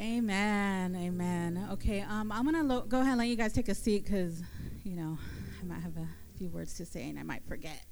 Amen. Amen. Okay, um, I'm going to lo- go ahead and let you guys take a seat because, you know, I might have a few words to say and I might forget.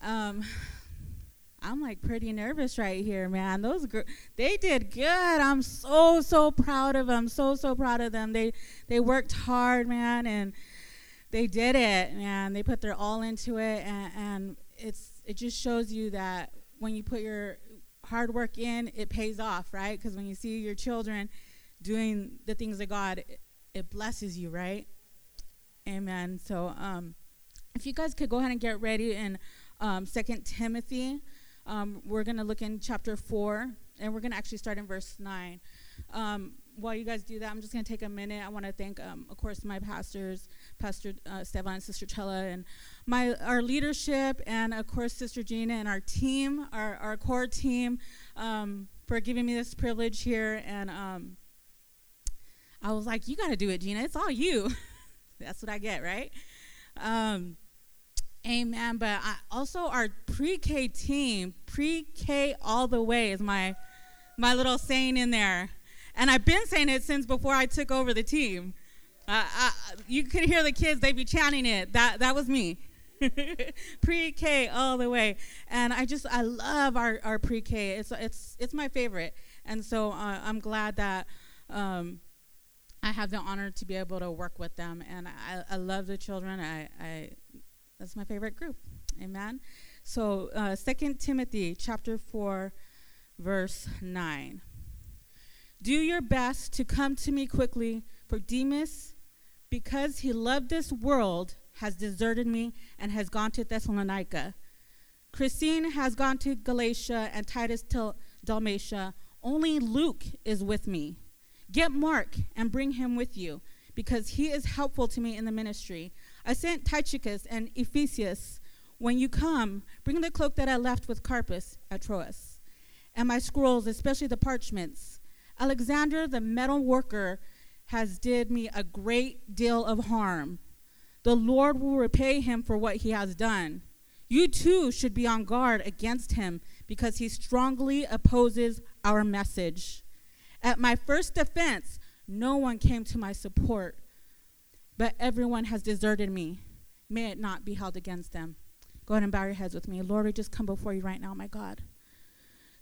Um, I'm like pretty nervous right here, man. Those gr- they did good. I'm so so proud of them. So so proud of them. They they worked hard, man, and they did it, man. They put their all into it, and, and it's it just shows you that when you put your hard work in, it pays off, right? Because when you see your children doing the things of God, it, it blesses you, right? Amen. So, um, if you guys could go ahead and get ready in um, Second Timothy, um, we're going to look in chapter four, and we're going to actually start in verse nine. Um, while you guys do that, I'm just going to take a minute. I want to thank, um, of course, my pastors, Pastor uh, Stefan and Sister Chella, and my our leadership, and of course, Sister Gina and our team, our, our core team, um, for giving me this privilege here. And um, I was like, "You got to do it, Gina. It's all you." That's what I get, right? Um, amen. But I, also, our pre-K team, pre-K all the way, is my my little saying in there. And I've been saying it since before I took over the team. Uh, I, you could hear the kids, they'd be chanting it. That, that was me. pre-K all the way. And I just, I love our, our pre-K. It's, it's, it's my favorite. And so uh, I'm glad that um, I have the honor to be able to work with them. And I, I love the children. I, I, that's my favorite group. Amen. So uh, 2 Timothy chapter 4, verse 9. Do your best to come to me quickly, for Demas, because he loved this world, has deserted me and has gone to Thessalonica. Crescens has gone to Galatia and Titus to Dalmatia. Only Luke is with me. Get Mark and bring him with you, because he is helpful to me in the ministry. I sent Tychicus and Ephesus. When you come, bring the cloak that I left with Carpus at Troas, and my scrolls, especially the parchments. Alexander, the metal worker, has did me a great deal of harm. The Lord will repay him for what he has done. You too should be on guard against him because he strongly opposes our message. At my first defense, no one came to my support, but everyone has deserted me. May it not be held against them. Go ahead and bow your heads with me. Lord, we just come before you right now, my God.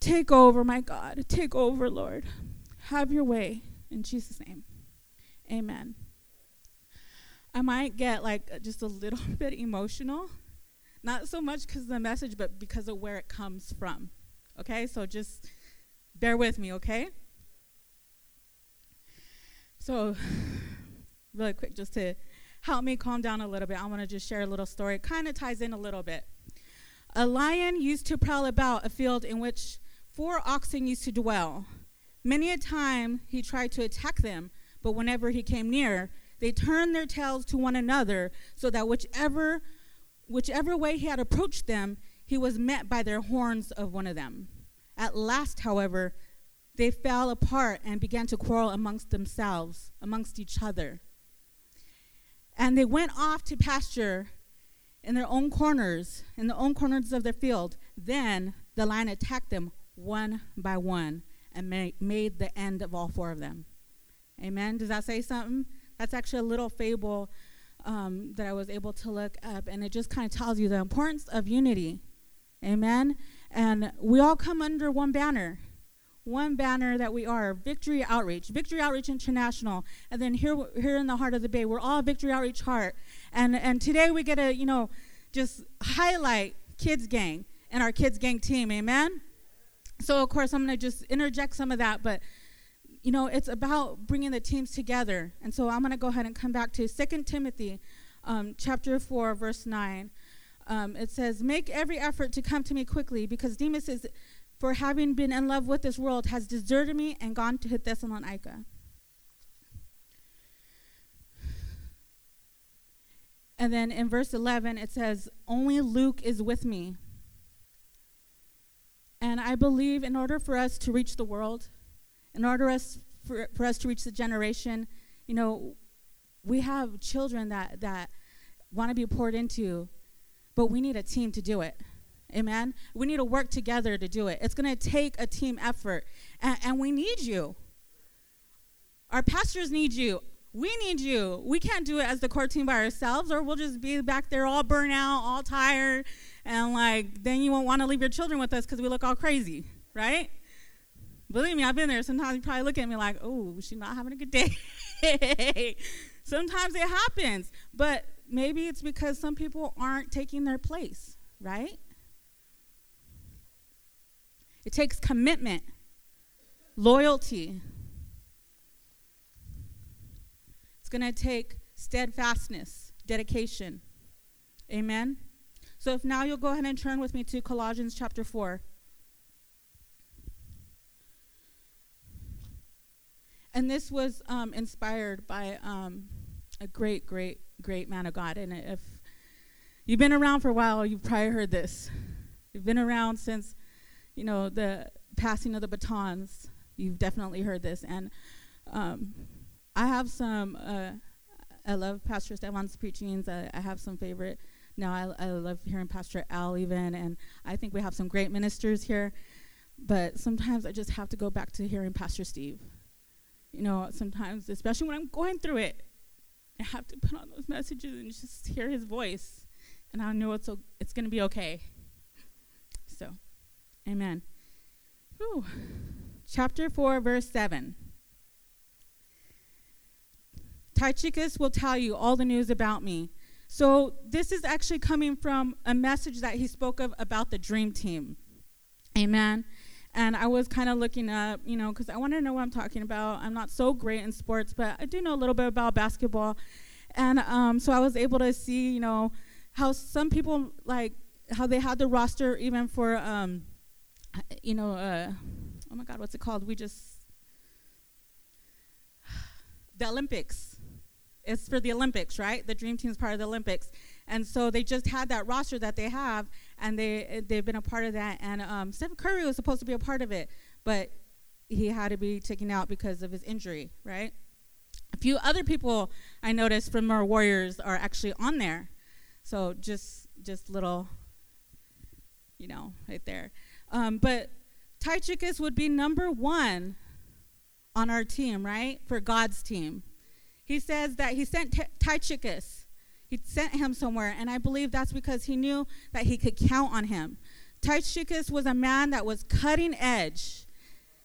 Take over, my God. Take over, Lord. Have your way. In Jesus' name. Amen. I might get like uh, just a little bit emotional. Not so much because of the message, but because of where it comes from. Okay? So just bear with me, okay? So, really quick, just to help me calm down a little bit, I want to just share a little story. It kind of ties in a little bit. A lion used to prowl about a field in which four oxen used to dwell. Many a time he tried to attack them, but whenever he came near, they turned their tails to one another, so that whichever whichever way he had approached them, he was met by their horns of one of them. At last, however, they fell apart and began to quarrel amongst themselves, amongst each other. And they went off to pasture in their own corners, in the own corners of their field. Then the lion attacked them one by one and made the end of all four of them. Amen. Does that say something? That's actually a little fable um, that I was able to look up, and it just kind of tells you the importance of unity. Amen. And we all come under one banner, one banner that we are Victory Outreach, Victory Outreach International, and then here, here in the heart of the Bay, we're all Victory Outreach Heart. And and today we get to you know just highlight Kids Gang and our Kids Gang team. Amen. So of course I'm going to just interject some of that, but you know, it's about bringing the teams together. And so I'm going to go ahead and come back to 2 Timothy um, chapter 4, verse 9. Um, it says, Make every effort to come to me quickly, because Demas is, for having been in love with this world, has deserted me and gone to Thessalonica. And then in verse 11, it says, Only Luke is with me. And I believe in order for us to reach the world, in order us, for, for us to reach the generation, you know, we have children that, that want to be poured into, but we need a team to do it. Amen. We need to work together to do it. It's going to take a team effort, and, and we need you. Our pastors need you. We need you. We can't do it as the core team by ourselves, or we'll just be back there all burnt out, all tired, and like then you won't want to leave your children with us because we look all crazy, right? Believe me, I've been there. Sometimes you probably look at me like, oh, she's not having a good day. Sometimes it happens, but maybe it's because some people aren't taking their place, right? It takes commitment, loyalty, It's going to take steadfastness, dedication. Amen. So if now you'll go ahead and turn with me to Colossians chapter 4. And this was um, inspired by um, a great, great, great man of God. And if you've been around for a while, you've probably heard this. You've been around since, you know, the passing of the batons. You've definitely heard this. And um, I have some. Uh, I love Pastor Stefan's preachings. I, I, have some favorite. Now I, I love hearing Pastor Al even, and I think we have some great ministers here. But sometimes I just have to go back to hearing Pastor Steve. You know, sometimes, especially when I'm going through it, I have to put on those messages and just hear his voice, and I know it's o- it's going to be okay. So, Amen. Whew. Chapter four, verse seven. Tychicus will tell you all the news about me. So this is actually coming from a message that he spoke of about the dream team. Amen. And I was kind of looking up, you know, because I want to know what I'm talking about. I'm not so great in sports, but I do know a little bit about basketball. And um, so I was able to see, you know, how some people like how they had the roster even for, um, you know, uh, oh my God, what's it called? We just the Olympics it's for the Olympics, right? The dream team is part of the Olympics, and so they just had that roster that they have, and they they've been a part of that. And um, Stephen Curry was supposed to be a part of it, but he had to be taken out because of his injury, right? A few other people I noticed from our Warriors are actually on there, so just just little, you know, right there. Um, but Tychicus would be number one on our team, right? For God's team he says that he sent T- Tychicus. He sent him somewhere, and I believe that's because he knew that he could count on him. Tychicus was a man that was cutting edge.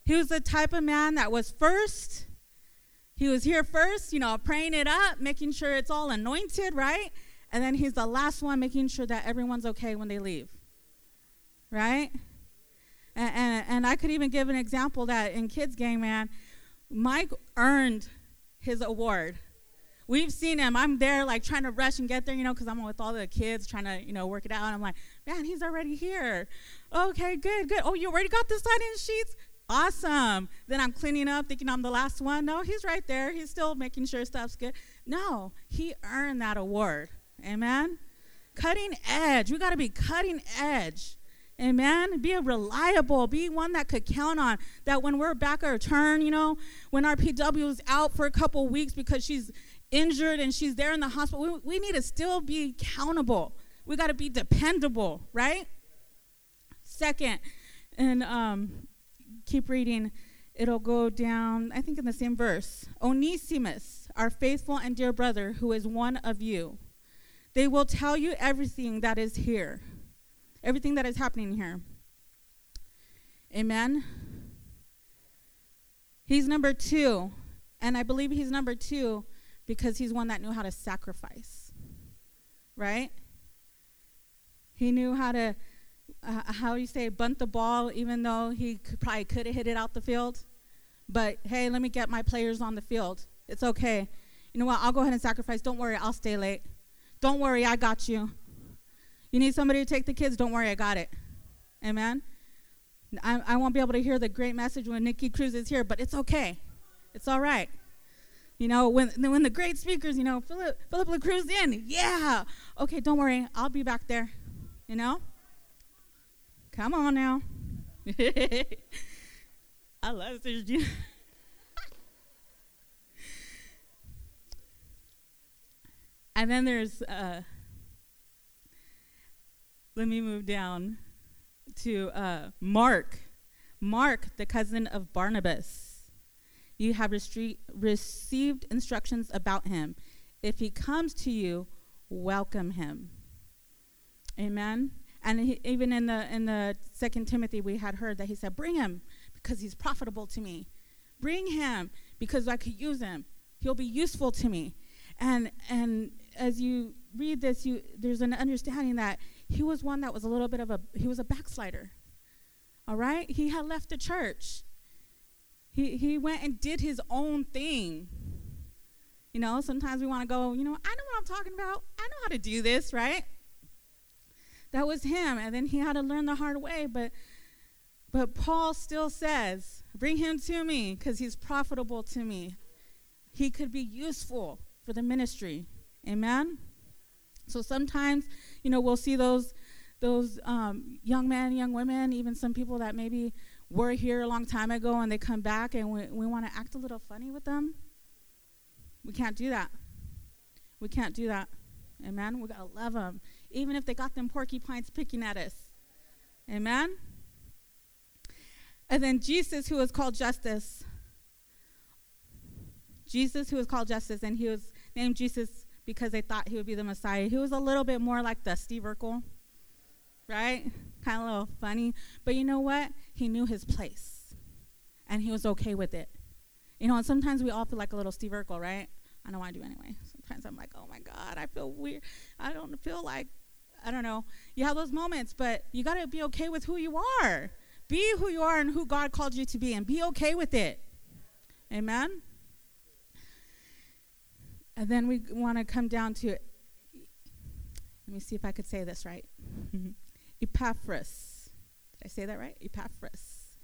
He was the type of man that was first. He was here first, you know, praying it up, making sure it's all anointed, right? And then he's the last one, making sure that everyone's okay when they leave, right? And, and, and I could even give an example that in Kids Gang, man, Mike earned his award. We've seen him. I'm there, like trying to rush and get there, you know, because I'm with all the kids trying to, you know, work it out. And I'm like, man, he's already here. Okay, good, good. Oh, you already got the sign-in sheets? Awesome. Then I'm cleaning up, thinking I'm the last one. No, he's right there. He's still making sure stuff's good. No, he earned that award. Amen. Cutting edge. We got to be cutting edge. Amen. Be a reliable, be one that could count on. That when we're back our turn, you know, when our PW is out for a couple weeks because she's injured and she's there in the hospital, we, we need to still be accountable. We got to be dependable, right? Second, and um, keep reading. It'll go down, I think, in the same verse. Onesimus, our faithful and dear brother, who is one of you, they will tell you everything that is here everything that is happening here. Amen. He's number two. And I believe he's number two because he's one that knew how to sacrifice. Right? He knew how to, uh, how you say, bunt the ball, even though he could, probably could have hit it out the field. But hey, let me get my players on the field. It's okay. You know what? I'll go ahead and sacrifice. Don't worry, I'll stay late. Don't worry, I got you. You need somebody to take the kids? Don't worry, I got it. Amen. I, I won't be able to hear the great message when Nicky Cruz is here, but it's okay. It's all right. You know, when when the great speakers, you know, Philip Philip LaCruz in, yeah. Okay, don't worry, I'll be back there. You know? Come on now. I love Sister and then there's uh, let me move down to uh, Mark. Mark, the cousin of Barnabas. You have received instructions about him. If he comes to you, welcome him. Amen. And he, even in the in the Second Timothy, we had heard that he said, "Bring him because he's profitable to me. Bring him because I could use him. He'll be useful to me." And and as you read this, you there's an understanding that he was one that was a little bit of a he was a backslider. All right, he had left the church. He he went and did his own thing. You know, sometimes we want to go. You know, I know what I'm talking about. I know how to do this, right? That was him, and then he had to learn the hard way. But but Paul still says, "Bring him to me, because he's profitable to me. He could be useful for the ministry." Amen. So sometimes, you know, we'll see those those um, young men, young women, even some people that maybe were here a long time ago and they come back and we, we want to act a little funny with them. We can't do that. We can't do that. Amen. We got to love them, even if they got them porcupines picking at us. Amen. And then Jesus, who was called Justus. Jesus, who was called Justus, and he was named Jesus because they thought he would be the Messiah. He was a little bit more like the Steve Urkel, right? Kind of a little funny. But you know what? He knew his place, and he was okay with it. You know, and sometimes we all feel like a little Steve Urkel, right? I know I do anyway. Sometimes I'm like, oh my God, I feel weird. I don't feel like, I don't know. You have those moments, but you got to be okay with who you are. Be who you are and who God called you to be, and be okay with it. Amen? And then we want to come down to, let me see if I could say this right. Epaphras. Did I say that right? Epaphras.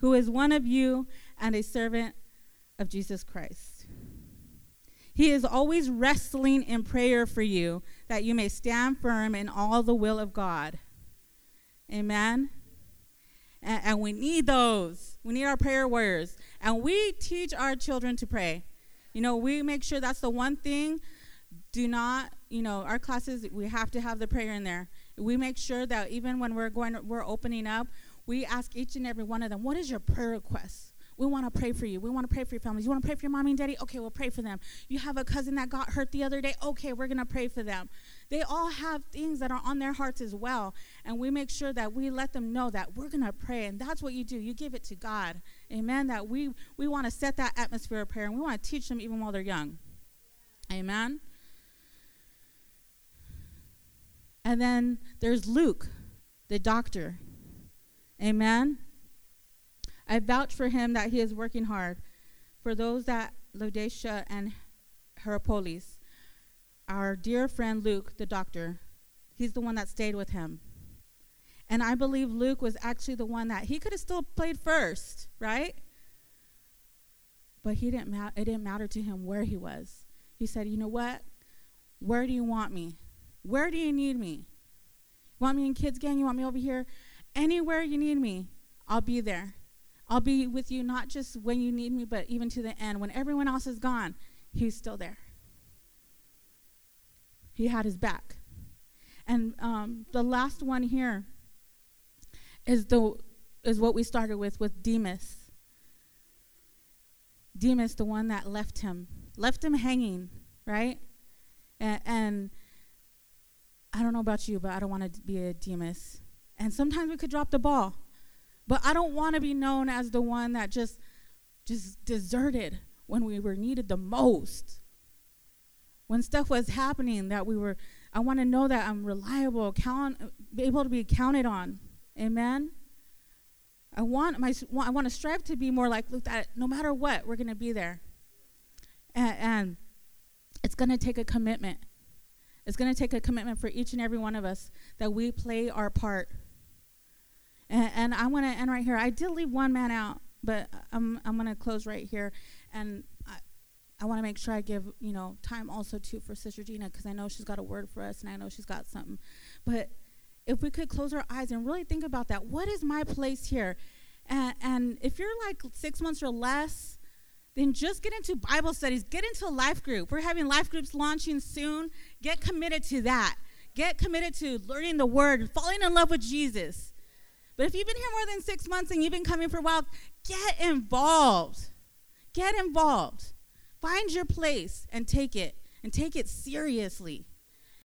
Who is one of you and a servant of Jesus Christ. He is always wrestling in prayer for you that you may stand firm in all the will of God. Amen. And, and, we need those. We need our prayer warriors. And we teach our children to pray. You know, we make sure that's the one thing. Do not, you know, our classes, we have to have the prayer in there. We make sure that even when we're going, we're opening up, we ask each and every one of them, what is your prayer request? We want to pray for you. We want to pray for your families. You want to pray for your mommy and daddy? Okay, we'll pray for them. You have a cousin that got hurt the other day? Okay, we're going to pray for them. They all have things that are on their hearts as well. And we make sure that we let them know that we're going to pray. And that's what you do. You give it to God. Amen. That we, we want to set that atmosphere of prayer and we want to teach them even while they're young. Amen. And then there's Luke, the doctor. Amen. I vouch for him that he is working hard. For those that Laodicea and Hierapolis, our dear friend Luke, the doctor, he's the one that stayed with him. And I believe Luke was actually the one that he could have still played first, right? But he didn't ma- it didn't matter to him where he was. He said, "You know what? Where do you want me? Where do you need me? You want me in kids gang? You want me over here? Anywhere you need me, I'll be there. I'll be with you not just when you need me, but even to the end. When everyone else is gone, he's still there. He had his back. And um, the last one here is the is what we started with with Demas. Demas, the one that left him, left him hanging, right? And, and I don't know about you, but I don't want to be a Demas. And sometimes we could drop the ball. But I don't want to be known as the one that just just deserted when we were needed the most. When stuff was happening that we were I want to know that I'm reliable, count able to be counted on. Amen. I want my I want to strive to be more like Luke that no matter what, we're going to be there. And, and it's going to take a commitment. It's going to take a commitment for each and every one of us that we play our part and, and I want to end right here. I did leave one man out, but I'm I'm going to close right here, and I, I want to make sure I give you know time also too for Sister Gina because I know she's got a word for us, and I know she's got something. But if we could close our eyes and really think about that, what is my place here? And, and if you're like six months or less, then just get into Bible studies, get into a life group. We're having life groups launching soon. Get committed to that. Get committed to learning the Word, falling in love with Jesus. But if you've been here more than six months and you've been coming for a while, get involved. Get involved. Find your place and take it and take it seriously.